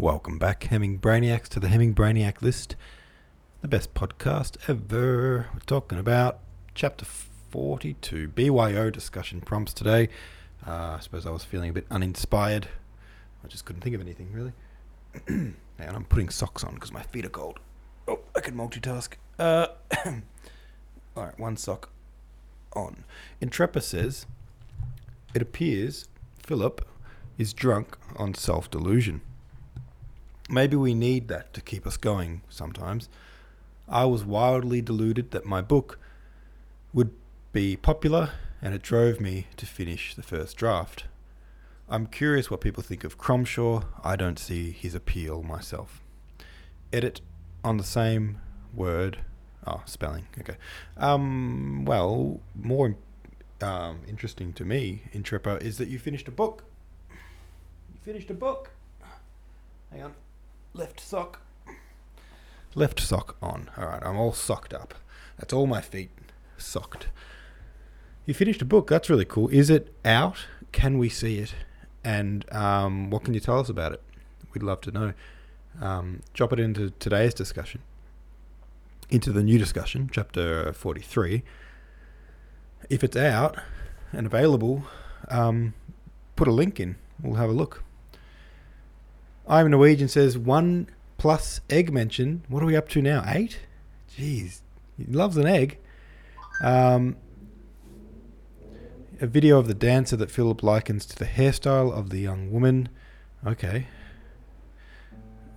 Welcome back, Hemming Brainiacs, to the Hemming Brainiac list. The best podcast ever. We're talking about chapter 42, BYO discussion prompts today. Uh, I suppose I was feeling a bit uninspired. I just couldn't think of anything, really. and I'm putting socks on because my feet are cold. Oh, I can multitask. Uh, all right, one sock on. Intrepa says, It appears Philip is drunk on self delusion. Maybe we need that to keep us going sometimes. I was wildly deluded that my book would be popular, and it drove me to finish the first draft. I'm curious what people think of Cronshaw. I don't see his appeal myself. Edit on the same word. Oh, spelling. Okay. Um, well, more um, interesting to me, Intrepa, is that you finished a book. You finished a book. Hang on. Left sock. Left sock on. All right, I'm all socked up. That's all my feet socked. You finished a book. That's really cool. Is it out? Can we see it? And um, what can you tell us about it? We'd love to know. Um, drop it into today's discussion, into the new discussion, chapter 43. If it's out and available, um, put a link in. We'll have a look. I'm Norwegian says one plus egg mention. What are we up to now? Eight? Jeez, he loves an egg. Um, a video of the dancer that Philip likens to the hairstyle of the young woman. Okay.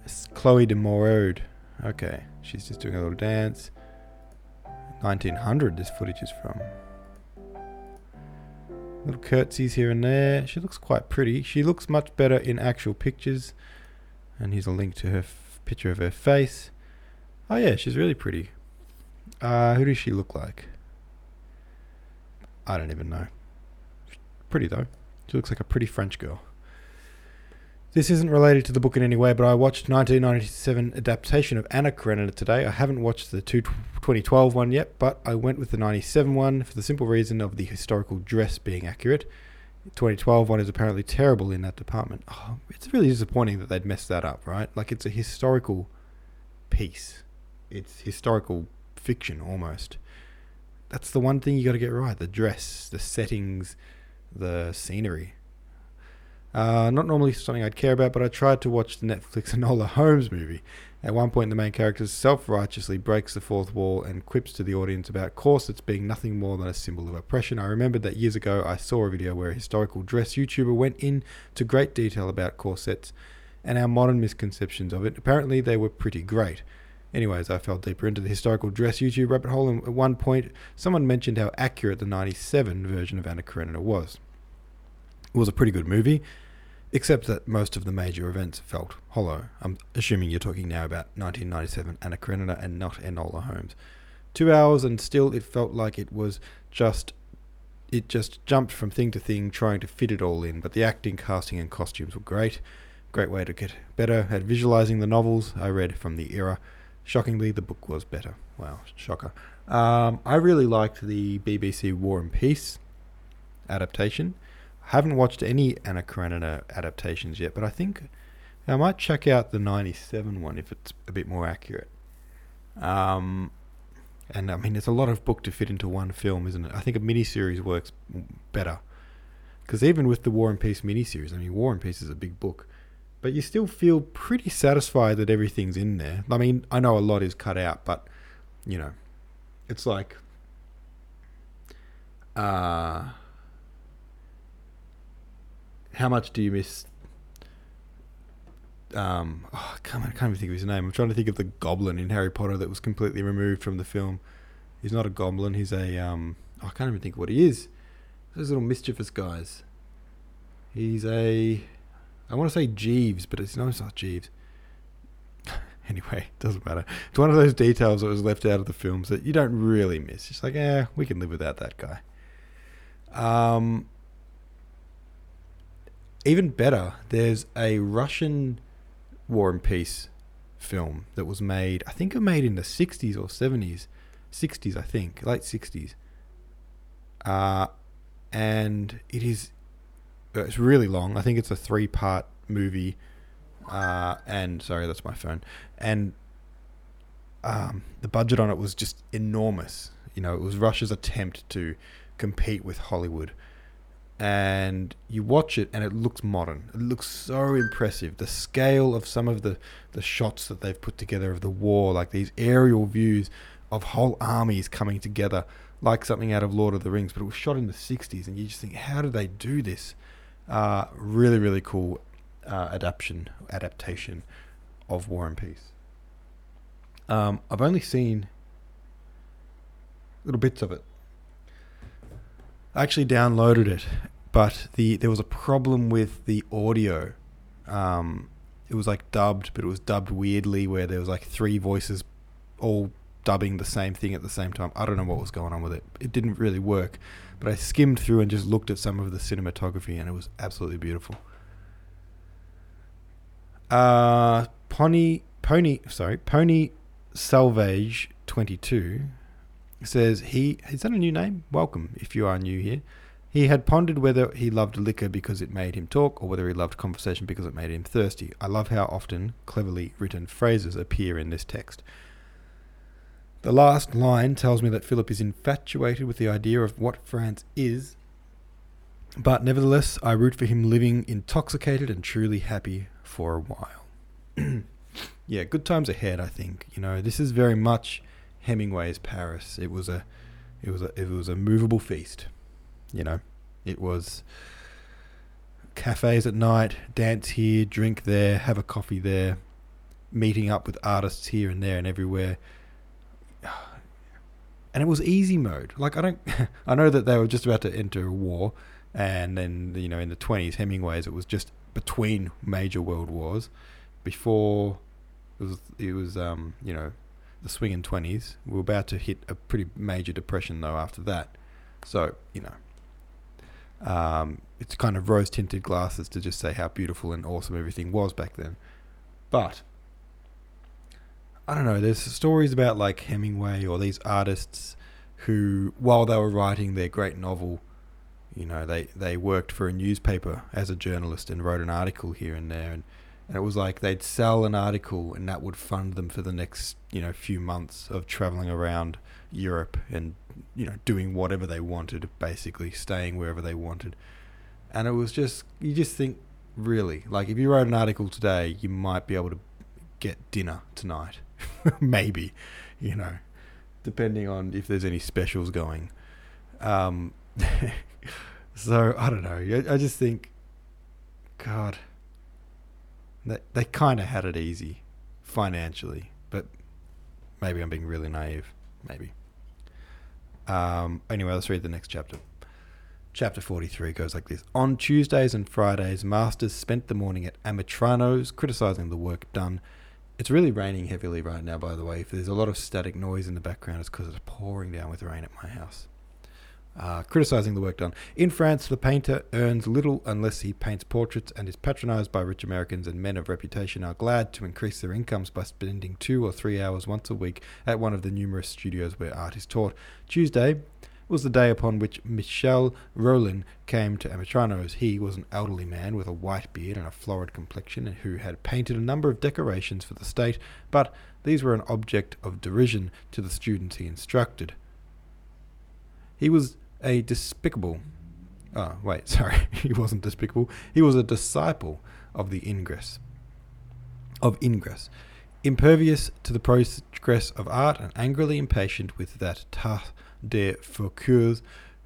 It's Cléo de Mérode. Okay, she's just doing a little dance. 1900, this footage is from. Little curtsies here and there. She looks quite pretty. She looks much better in actual pictures. And here's a link to her f- picture of her face. Oh yeah, she's really pretty. Uh, who does she look like? I don't even know. Pretty though. She looks like a pretty French girl. This isn't related to the book in any way, but I watched 1997 adaptation of Anna Karenina today. I haven't watched the two 2012 one yet, but I went with the 97 one for the simple reason of the historical dress being accurate. 2012 one is apparently terrible in that department. Oh, it's really disappointing that they'd messed that up, right? Like it's a historical piece. It's historical fiction almost. That's the one thing you got to get right: the dress, the settings, the scenery. Uh, not normally something I'd care about, but I tried to watch the Netflix Enola Holmes movie. At one point, the main character self righteously breaks the fourth wall and quips to the audience about corsets being nothing more than a symbol of oppression. I remembered that years ago I saw a video where a historical dress YouTuber went into great detail about corsets and our modern misconceptions of it. Apparently, they were pretty great. Anyways, I fell deeper into the historical dress YouTube rabbit hole, and at one point, someone mentioned how accurate the 97 version of Anna Karenina was. It was a pretty good movie, except that most of the major events felt hollow. I'm assuming you're talking now about 1997 Anna Karenina and not Enola Holmes. Two hours, and still it felt like it was just. It just jumped from thing to thing, trying to fit it all in. But the acting, casting, and costumes were great. Great way to get better at visualizing the novels I read from the era. Shockingly, the book was better. Wow, shocker. Um, I really liked the BBC War and Peace adaptation. Haven't watched any Anna Karenina adaptations yet, but I think I might check out the 97 one if it's a bit more accurate. Um, and I mean, it's a lot of book to fit into one film, isn't it? I think a miniseries works better. Because even with the War and Peace miniseries, I mean, War and Peace is a big book, but you still feel pretty satisfied that everything's in there. I mean, I know a lot is cut out, but, you know, it's like. Uh, how much do you miss? Um, oh, I, can't, I can't even think of his name. I'm trying to think of the goblin in Harry Potter that was completely removed from the film. He's not a goblin. He's a um. I can't even think what he is. Those little mischievous guys. He's a. I want to say Jeeves, but it's no, it's not Jeeves. anyway, doesn't matter. It's one of those details that was left out of the films that you don't really miss. It's like, yeah, we can live without that guy. Um, even better, there's a Russian War and Peace film that was made. I think it made in the 60s or 70s, 60s, I think, late 60s. Uh, and it is it's really long. I think it's a three part movie. uh, and sorry, that's my phone. And um, the budget on it was just enormous. You know, it was Russia's attempt to compete with Hollywood. And you watch it, and it looks modern. It looks so impressive. The scale of some of the, the shots that they've put together of the war, like these aerial views of whole armies coming together, like something out of Lord of the Rings. But it was shot in the 60s, and you just think, how did they do this? Uh, really, really cool uh, adaptation adaptation of War and Peace. Um, I've only seen little bits of it. I actually downloaded it, but the there was a problem with the audio. Um, it was like dubbed, but it was dubbed weirdly, where there was like three voices all dubbing the same thing at the same time. I don't know what was going on with it. It didn't really work, but I skimmed through and just looked at some of the cinematography, and it was absolutely beautiful. Uh, Pony Pony sorry Pony Salvage twenty two says he is that a new name? Welcome if you are new here. He had pondered whether he loved liquor because it made him talk, or whether he loved conversation because it made him thirsty. I love how often cleverly written phrases appear in this text. The last line tells me that Philip is infatuated with the idea of what France is, but nevertheless, I root for him living intoxicated and truly happy for a while. yeah, good times ahead. I think you know this is very much Hemingway's Paris. It was a, it was a, it was a movable feast. You know, it was cafes at night, dance here, drink there, have a coffee there, meeting up with artists here and there and everywhere. And it was easy mode. Like I don't, I know that they were just about to enter a war, and then you know in the twenties, Hemingway's it was just between major world wars, before it was it was um you know the swinging twenties. We were about to hit a pretty major depression though after that, so you know, um, it's kind of rose tinted glasses to just say how beautiful and awesome everything was back then, but. I don't know. There's stories about like Hemingway or these artists who, while they were writing their great novel, you know, they, they worked for a newspaper as a journalist and wrote an article here and there, and, and it was like they'd sell an article and that would fund them for the next you know few months of traveling around Europe and you know doing whatever they wanted, basically staying wherever they wanted, and it was just you just think really like if you wrote an article today, you might be able to get dinner tonight, maybe, you know, depending on if there's any specials going. Um, so I don't know. I, I just think, God, they they kind of had it easy financially, but maybe I'm being really naive. Maybe. Um, anyway, let's read the next chapter. Chapter 43 goes like this. On Tuesdays and Fridays, masters spent the morning at Amitrano's, criticizing the work done. It's really raining heavily right now, by the way. If there's a lot of static noise in the background, it's because it's pouring down with rain at my house uh, criticizing the work done. In France, the painter earns little unless he paints portraits and is patronized by rich Americans, and men of reputation are glad to increase their incomes by spending two or three hours once a week at one of the numerous studios where art is taught. Tuesday was the day upon which Michel Rolin came to Amitrano's. He was an elderly man with a white beard and a florid complexion who had painted a number of decorations for the state, but these were an object of derision to the students he instructed. He was a despicable. Oh, wait, sorry. he wasn't despicable. He was a disciple of the Ingres. Of Ingres. Impervious to the progress of art and angrily impatient with that tas de Foucaults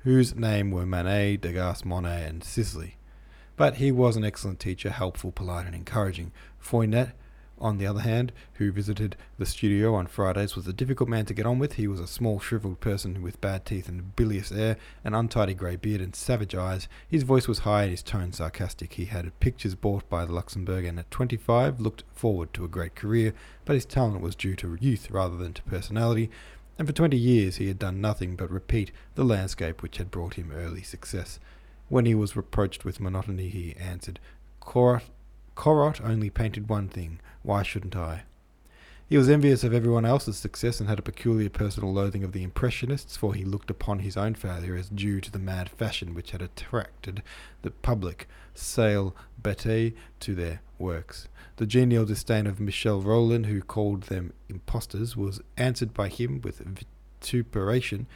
whose name were Manet, Degas, Monet, and Sisley. But he was an excellent teacher, helpful, polite, and encouraging. Foinet on the other hand, who visited the studio on Fridays, was a difficult man to get on with. He was a small, shriveled person with bad teeth and bilious air, an untidy grey beard, and savage eyes. His voice was high and his tone sarcastic. He had pictures bought by the Luxembourg and at 25 looked forward to a great career, but his talent was due to youth rather than to personality, and for 20 years he had done nothing but repeat the landscape which had brought him early success. When he was reproached with monotony, he answered, Corot, Corot only painted one thing why shouldn't I? He was envious of everyone else's success and had a peculiar personal loathing of the Impressionists, for he looked upon his own failure as due to the mad fashion which had attracted the public sale bete to their works. The genial disdain of Michel Rolin, who called them impostors, was answered by him with vituperation,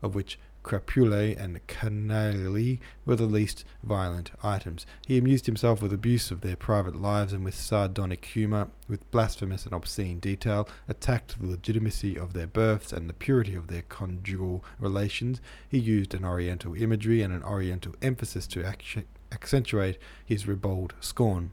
of which crapule and canaille were the least violent items. He amused himself with abuse of their private lives and with sardonic humour, with blasphemous and obscene detail, attacked the legitimacy of their births and the purity of their conjugal relations. He used an oriental imagery and an oriental emphasis to accentuate his ribald scorn.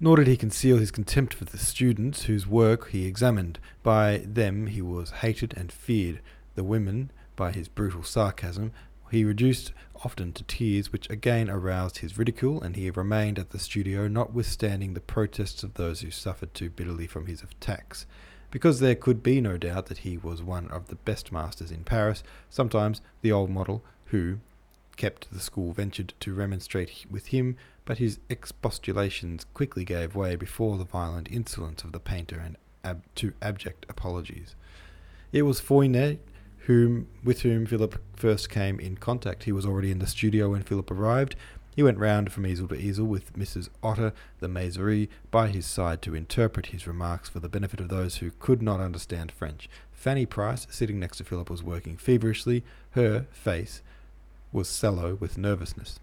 Nor did he conceal his contempt for the students whose work he examined. By them he was hated and feared the women by his brutal sarcasm, he reduced often to tears, which again aroused his ridicule, and he remained at the studio notwithstanding the protests of those who suffered too bitterly from his attacks. Because there could be no doubt that he was one of the best masters in Paris, sometimes the old model, who kept the school, ventured to remonstrate with him, but his expostulations quickly gave way before the violent insolence of the painter and ab- to abject apologies. It was Fournier whom with whom Philip first came in contact. He was already in the studio when Philip arrived. He went round from easel to easel with Mrs. Otter, the massière, by his side to interpret his remarks for the benefit of those who could not understand French. Fanny Price, sitting next to Philip, was working feverishly. Her face was sallow with nervousness,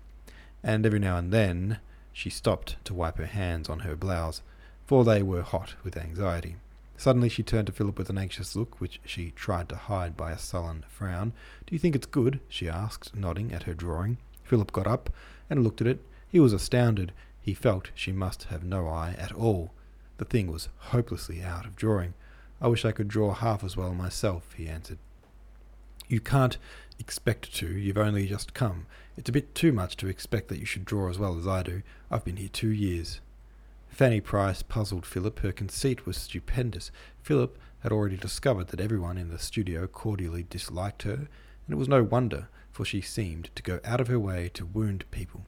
and every now and then she stopped to wipe her hands on her blouse, for they were hot with anxiety. Suddenly she turned to Philip with an anxious look, which she tried to hide by a sullen frown. Do you think it's good? she asked, nodding at her drawing. Philip got up and looked at it. He was astounded. He felt she must have no eye at all. The thing was hopelessly out of drawing. I wish I could draw half as well myself, he answered. You can't expect to. You've only just come. It's a bit too much to expect that you should draw as well as I do. I've been here two years. Fanny Price puzzled Philip. Her conceit was stupendous. Philip had already discovered that everyone in the studio cordially disliked her, and it was no wonder, for she seemed to go out of her way to wound people.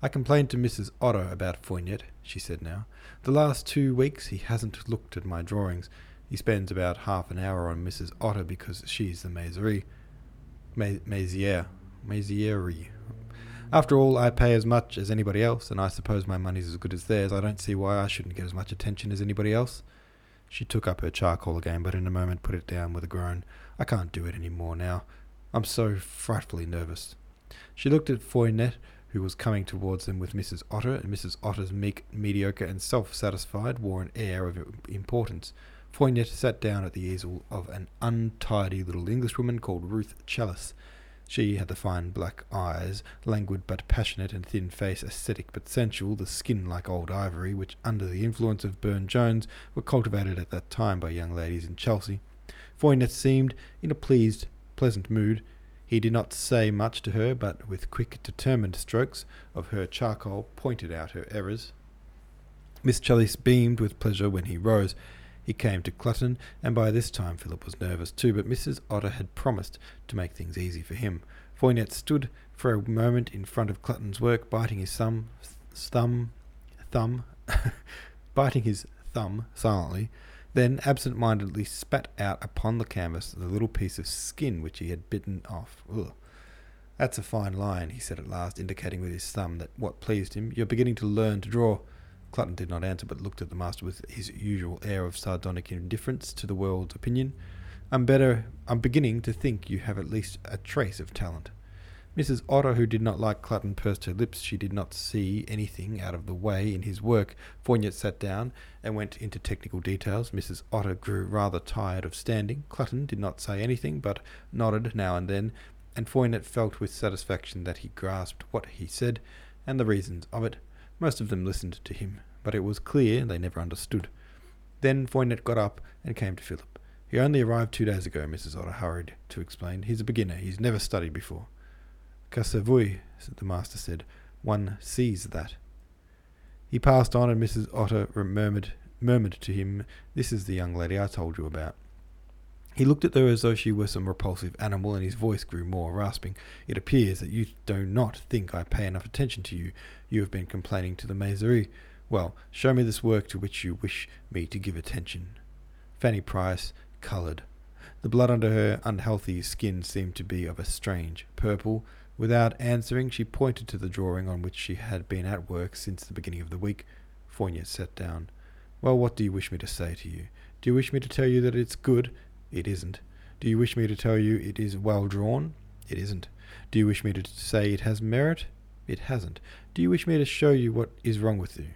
I complained to Mrs. Otter about Fournier, she said now. The last two weeks he hasn't looked at my drawings. He spends about half an hour on Mrs. Otter because she's the Maiserie. Maisiere. Maisierie. After all, I pay as much as anybody else, and I suppose my money's as good as theirs. I don't see why I shouldn't get as much attention as anybody else. She took up her charcoal again, but in a moment put it down with a groan. I can't do it any more now. I'm so frightfully nervous. She looked at Fournier, who was coming towards them with Mrs. Otter, and Mrs. Otter's meek, mediocre, and self-satisfied wore an air of importance. Fournier sat down at the easel of an untidy little Englishwoman called Ruth Chalice. She had the fine black eyes, languid but passionate, and thin face, ascetic but sensual, the skin like old ivory, which, under the influence of Burne Jones, were cultivated at that time by young ladies in Chelsea. Fournette seemed in a pleased, pleasant mood. He did not say much to her, but with quick, determined strokes of her charcoal pointed out her errors. Miss Chalice beamed with pleasure when he rose. He came to Clutton, and by this time Philip was nervous too, but Mrs. Otter had promised to make things easy for him. Fournette stood for a moment in front of Clutton's work, biting his thumb, thumb, thumb, biting his thumb silently, then absent-mindedly spat out upon the canvas the little piece of skin which he had bitten off. Ugh. That's a fine line, he said at last, indicating with his thumb that what pleased him. You're beginning to learn to draw. Clutton did not answer, but looked at the master with his usual air of sardonic indifference to the world's opinion. I'm better. I'm beginning to think you have at least a trace of talent. Mrs. Otter, who did not like Clutton, pursed her lips. She did not see anything out of the way in his work. Fournier sat down and went into technical details. Mrs. Otter grew rather tired of standing. Clutton did not say anything, but nodded now and then, and Fournier felt with satisfaction that he grasped what he said and the reasons of it. Most of them listened to him, but it was clear they never understood. Then Fournier got up and came to Philip. He only arrived two days ago, Mrs. Otter hurried to explain. He's a beginner. He's never studied before. Ça se voit, the master said. One sees that. He passed on, and Mrs. Otter murmured, murmured to him, This is the young lady I told you about. He looked at her as though she were some repulsive animal, and his voice grew more rasping. It appears that you do not think I pay enough attention to you. You have been complaining to the massière. Well, show me this work to which you wish me to give attention. Fanny Price coloured. The blood under her unhealthy skin seemed to be of a strange purple. Without answering, she pointed to the drawing on which she had been at work since the beginning of the week. Fournier sat down. Well, what do you wish me to say to you? Do you wish me to tell you that it's good? It isn't. Do you wish me to tell you it is well drawn? It isn't. Do you wish me to say it has merit? It hasn't. Do you wish me to show you what is wrong with you?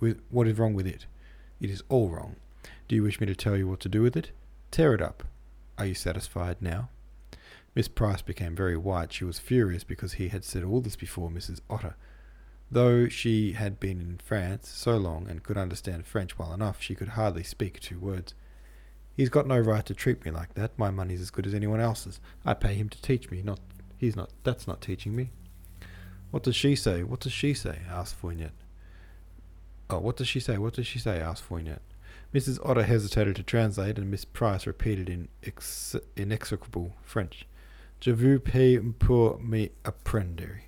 With what is wrong with it? It is all wrong. Do you wish me to tell you what to do with it? Tear it up. Are you satisfied now? Miss Price became very white. She was furious because he had said all this before Mrs. Otter. Though she had been in France so long and could understand French well enough, she could hardly speak two words. He's got no right to treat me like that. My money's as good as anyone else's. I pay him to teach me, not he's not that's not teaching me. What does she say? What does she say? asked Fournier. Oh, what does she say? What does she say? asked Fournier. Mrs. Otter hesitated to translate, and Miss Price repeated in ex- inexorable French, Je vous paie pour me apprendre.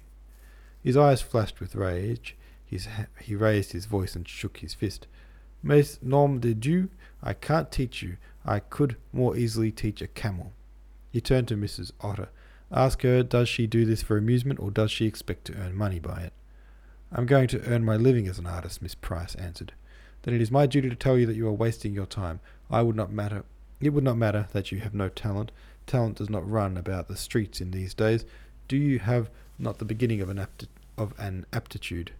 His eyes flashed with rage. His ha- he raised his voice and shook his fist. Mais nom de Dieu, I can't teach you. I could more easily teach a camel. He turned to Mrs. Otter. Ask her, does she do this for amusement, or does she expect to earn money by it? I'm going to earn my living as an artist, Miss Price answered. Then it is my duty to tell you that you are wasting your time. I would not matter. It would not matter that you have no talent. Talent does not run about the streets in these days. Do you have not the beginning of an apti- of an aptitude?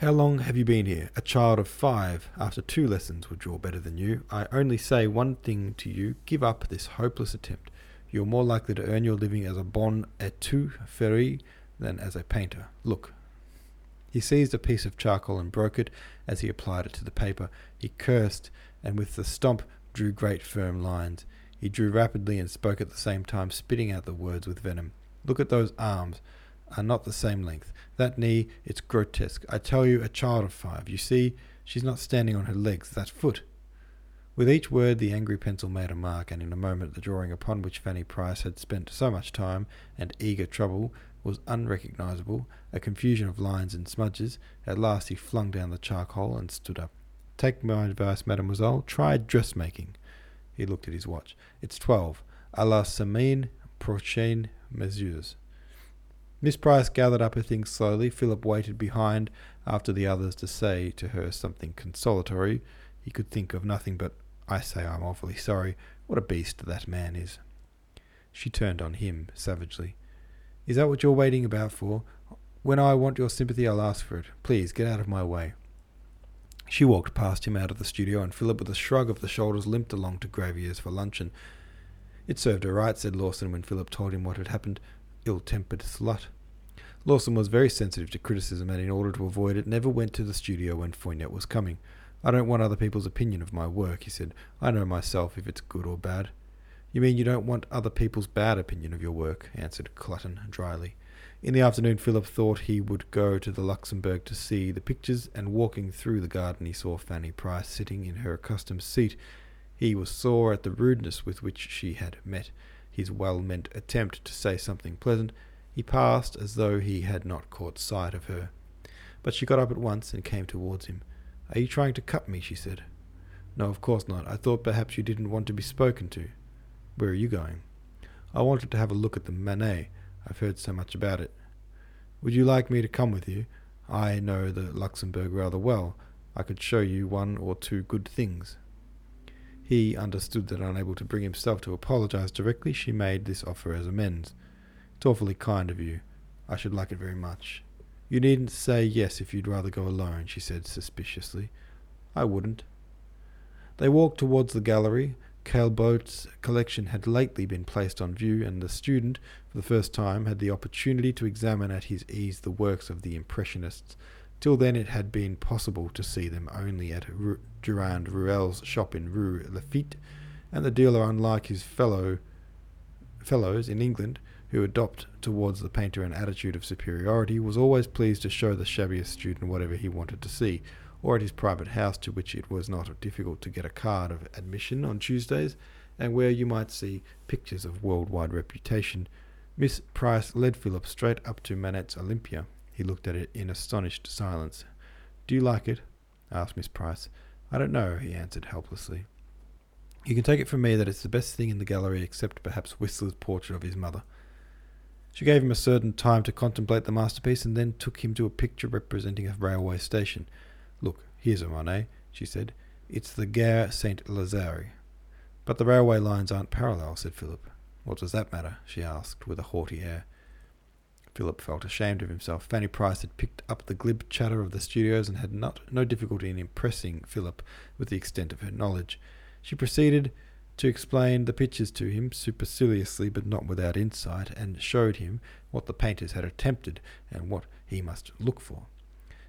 How long have you been here? A child of five, after two lessons, would draw better than you. I only say one thing to you give up this hopeless attempt. You are more likely to earn your living as a bon etuferi than as a painter. Look. He seized a piece of charcoal and broke it as he applied it to the paper. He cursed, and with the stomp drew great firm lines. He drew rapidly and spoke at the same time, spitting out the words with venom. Look at those arms. Are not the same length. That knee, it's grotesque. I tell you, a child of five. You see, she's not standing on her legs. That foot. With each word, the angry pencil made a mark, and in a moment the drawing upon which Fanny Price had spent so much time and eager trouble was unrecognizable, a confusion of lines and smudges. At last he flung down the charcoal and stood up. Take my advice, mademoiselle. Try dressmaking. He looked at his watch. It's twelve. A la semaine prochaine, messieurs. Miss Price gathered up her things slowly. Philip waited behind after the others to say to her something consolatory. He could think of nothing but, I say I'm awfully sorry. What a beast that man is. She turned on him savagely. Is that what you're waiting about for? When I want your sympathy, I'll ask for it. Please, get out of my way. She walked past him out of the studio, and Philip, with a shrug of the shoulders, limped along to Gravier's for luncheon. It served her right, said Lawson when Philip told him what had happened. Ill tempered slut. Lawson was very sensitive to criticism, and in order to avoid it, never went to the studio when Fournier was coming. I don't want other people's opinion of my work, he said. I know myself if it's good or bad. You mean you don't want other people's bad opinion of your work? answered Clutton dryly. In the afternoon, Philip thought he would go to the Luxembourg to see the pictures, and walking through the garden, he saw Fanny Price sitting in her accustomed seat. He was sore at the rudeness with which she had met his well meant attempt to say something pleasant. He passed as though he had not caught sight of her. But she got up at once and came towards him. Are you trying to cut me? she said. No, of course not. I thought perhaps you didn't want to be spoken to. Where are you going? I wanted to have a look at the Manet. I've heard so much about it. Would you like me to come with you? I know the Luxembourg rather well. I could show you one or two good things. He understood that unable to bring himself to apologize directly, she made this offer as amends. It's awfully kind of you. I should like it very much. You needn't say yes if you'd rather go alone, she said suspiciously. I wouldn't. They walked towards the gallery. Caillebotte's collection had lately been placed on view, and the student, for the first time, had the opportunity to examine at his ease the works of the Impressionists. Till then it had been possible to see them only at Durand Ruel's shop in Rue Laffitte, and the dealer, unlike his fellow fellows in England, who adopt towards the painter an attitude of superiority, was always pleased to show the shabbiest student whatever he wanted to see, or at his private house, to which it was not difficult to get a card of admission on Tuesdays, and where you might see pictures of worldwide reputation. Miss Price led Philip straight up to Manet's Olympia. He looked at it in astonished silence. Do you like it? asked Miss Price. I don't know, he answered helplessly. You can take it from me that it's the best thing in the gallery except perhaps Whistler's portrait of his mother. She gave him a certain time to contemplate the masterpiece and then took him to a picture representing a railway station. Look, here's a Monet, she said. It's the Gare Saint Lazare. But the railway lines aren't parallel, said Philip. What does that matter? she asked, with a haughty air. Philip felt ashamed of himself. Fanny Price had picked up the glib chatter of the studios and had not no difficulty in impressing Philip with the extent of her knowledge. She proceeded to explain the pictures to him superciliously but not without insight, and showed him what the painters had attempted and what he must look for.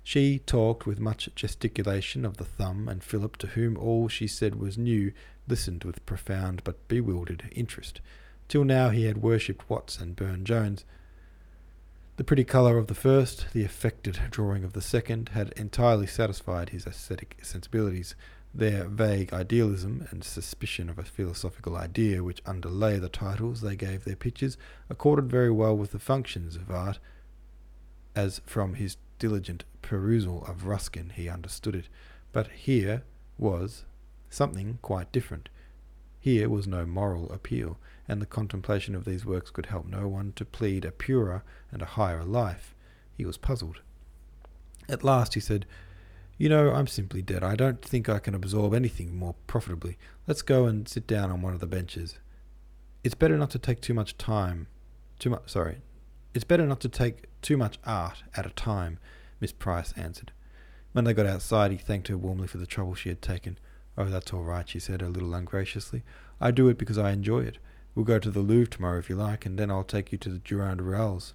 She talked with much gesticulation of the thumb, and Philip, to whom all she said was new, listened with profound but bewildered interest. Till now he had worshipped Watts and Burne Jones. The pretty colour of the first, the affected drawing of the second, had entirely satisfied his aesthetic sensibilities. Their vague idealism and suspicion of a philosophical idea which underlay the titles they gave their pictures accorded very well with the functions of art, as from his diligent perusal of Ruskin he understood it. But here was something quite different. Here was no moral appeal, and the contemplation of these works could help no one to plead a purer and a higher life. He was puzzled. At last he said, You know, I'm simply dead. I don't think I can absorb anything more profitably. Let's go and sit down on one of the benches. It's better not to take too much time. Too much, sorry. It's better not to take too much art at a time, Miss Price answered. When they got outside, he thanked her warmly for the trouble she had taken. Oh, that's all right, she said a little ungraciously. I do it because I enjoy it. We'll go to the Louvre tomorrow if you like, and then I'll take you to the Durand Ruels.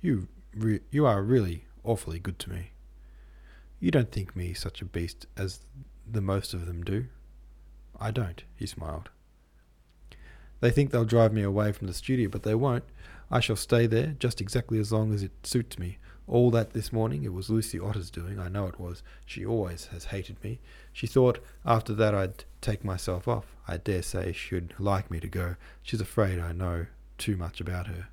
You, re- you are really awfully good to me. You don't think me such a beast as the most of them do? I don't, he smiled. They think they'll drive me away from the studio, but they won't. I shall stay there just exactly as long as it suits me. All that this morning it was Lucy Otter's doing, I know it was. She always has hated me. She thought after that I'd take myself off. I dare say she'd like me to go. She's afraid I know too much about her.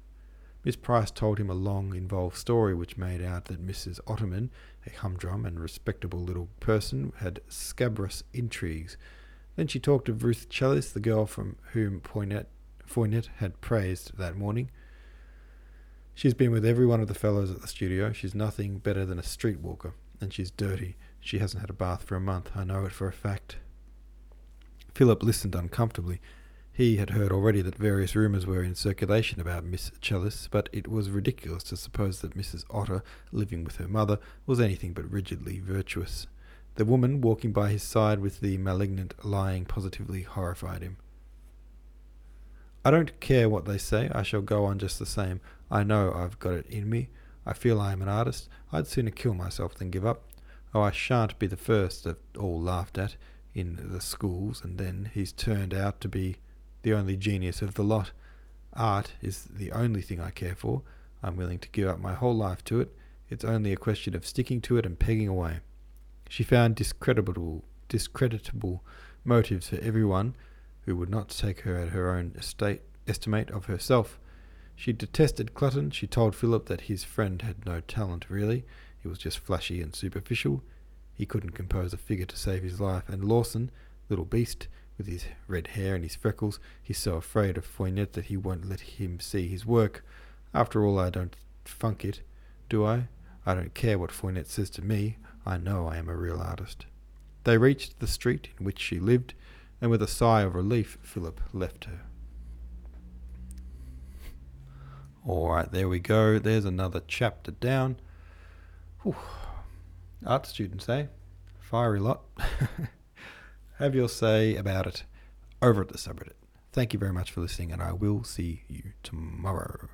Miss Price told him a long, involved story which made out that Mrs. Ottoman, a humdrum and respectable little person, had scabrous intrigues. Then she talked of Ruth Chalice, the girl from whom Foinet, Foinet had praised that morning. She's been with every one of the fellows at the studio. She's nothing better than a street walker, and she's dirty. She hasn't had a bath for a month. I know it for a fact. Philip listened uncomfortably. He had heard already that various rumours were in circulation about Miss Chalice, but it was ridiculous to suppose that Mrs. Otter, living with her mother, was anything but rigidly virtuous. The woman walking by his side with the malignant lying positively horrified him. I don't care what they say, I shall go on just the same. I know I've got it in me. I feel I am an artist. I'd sooner kill myself than give up. Oh, I shan't be the first of all laughed at in the schools, and then he's turned out to be the only genius of the lot. Art is the only thing I care for. I'm willing to give up my whole life to it. It's only a question of sticking to it and pegging away. She found discreditable, discreditable motives for everyone who would not take her at her own estate, estimate of herself. She detested Clutton. She told Philip that his friend had no talent, really. He was just flashy and superficial. He couldn't compose a figure to save his life. And Lawson, little beast, with his red hair and his freckles, he's so afraid of Foinet that he won't let him see his work. After all, I don't funk it, do I? I don't care what Foinet says to me. I know I am a real artist. They reached the street in which she lived, and with a sigh of relief, Philip left her. All right, there we go. There's another chapter down. Whew. Art students, eh? Fiery lot. Have your say about it over at the subreddit. Thank you very much for listening, and I will see you tomorrow.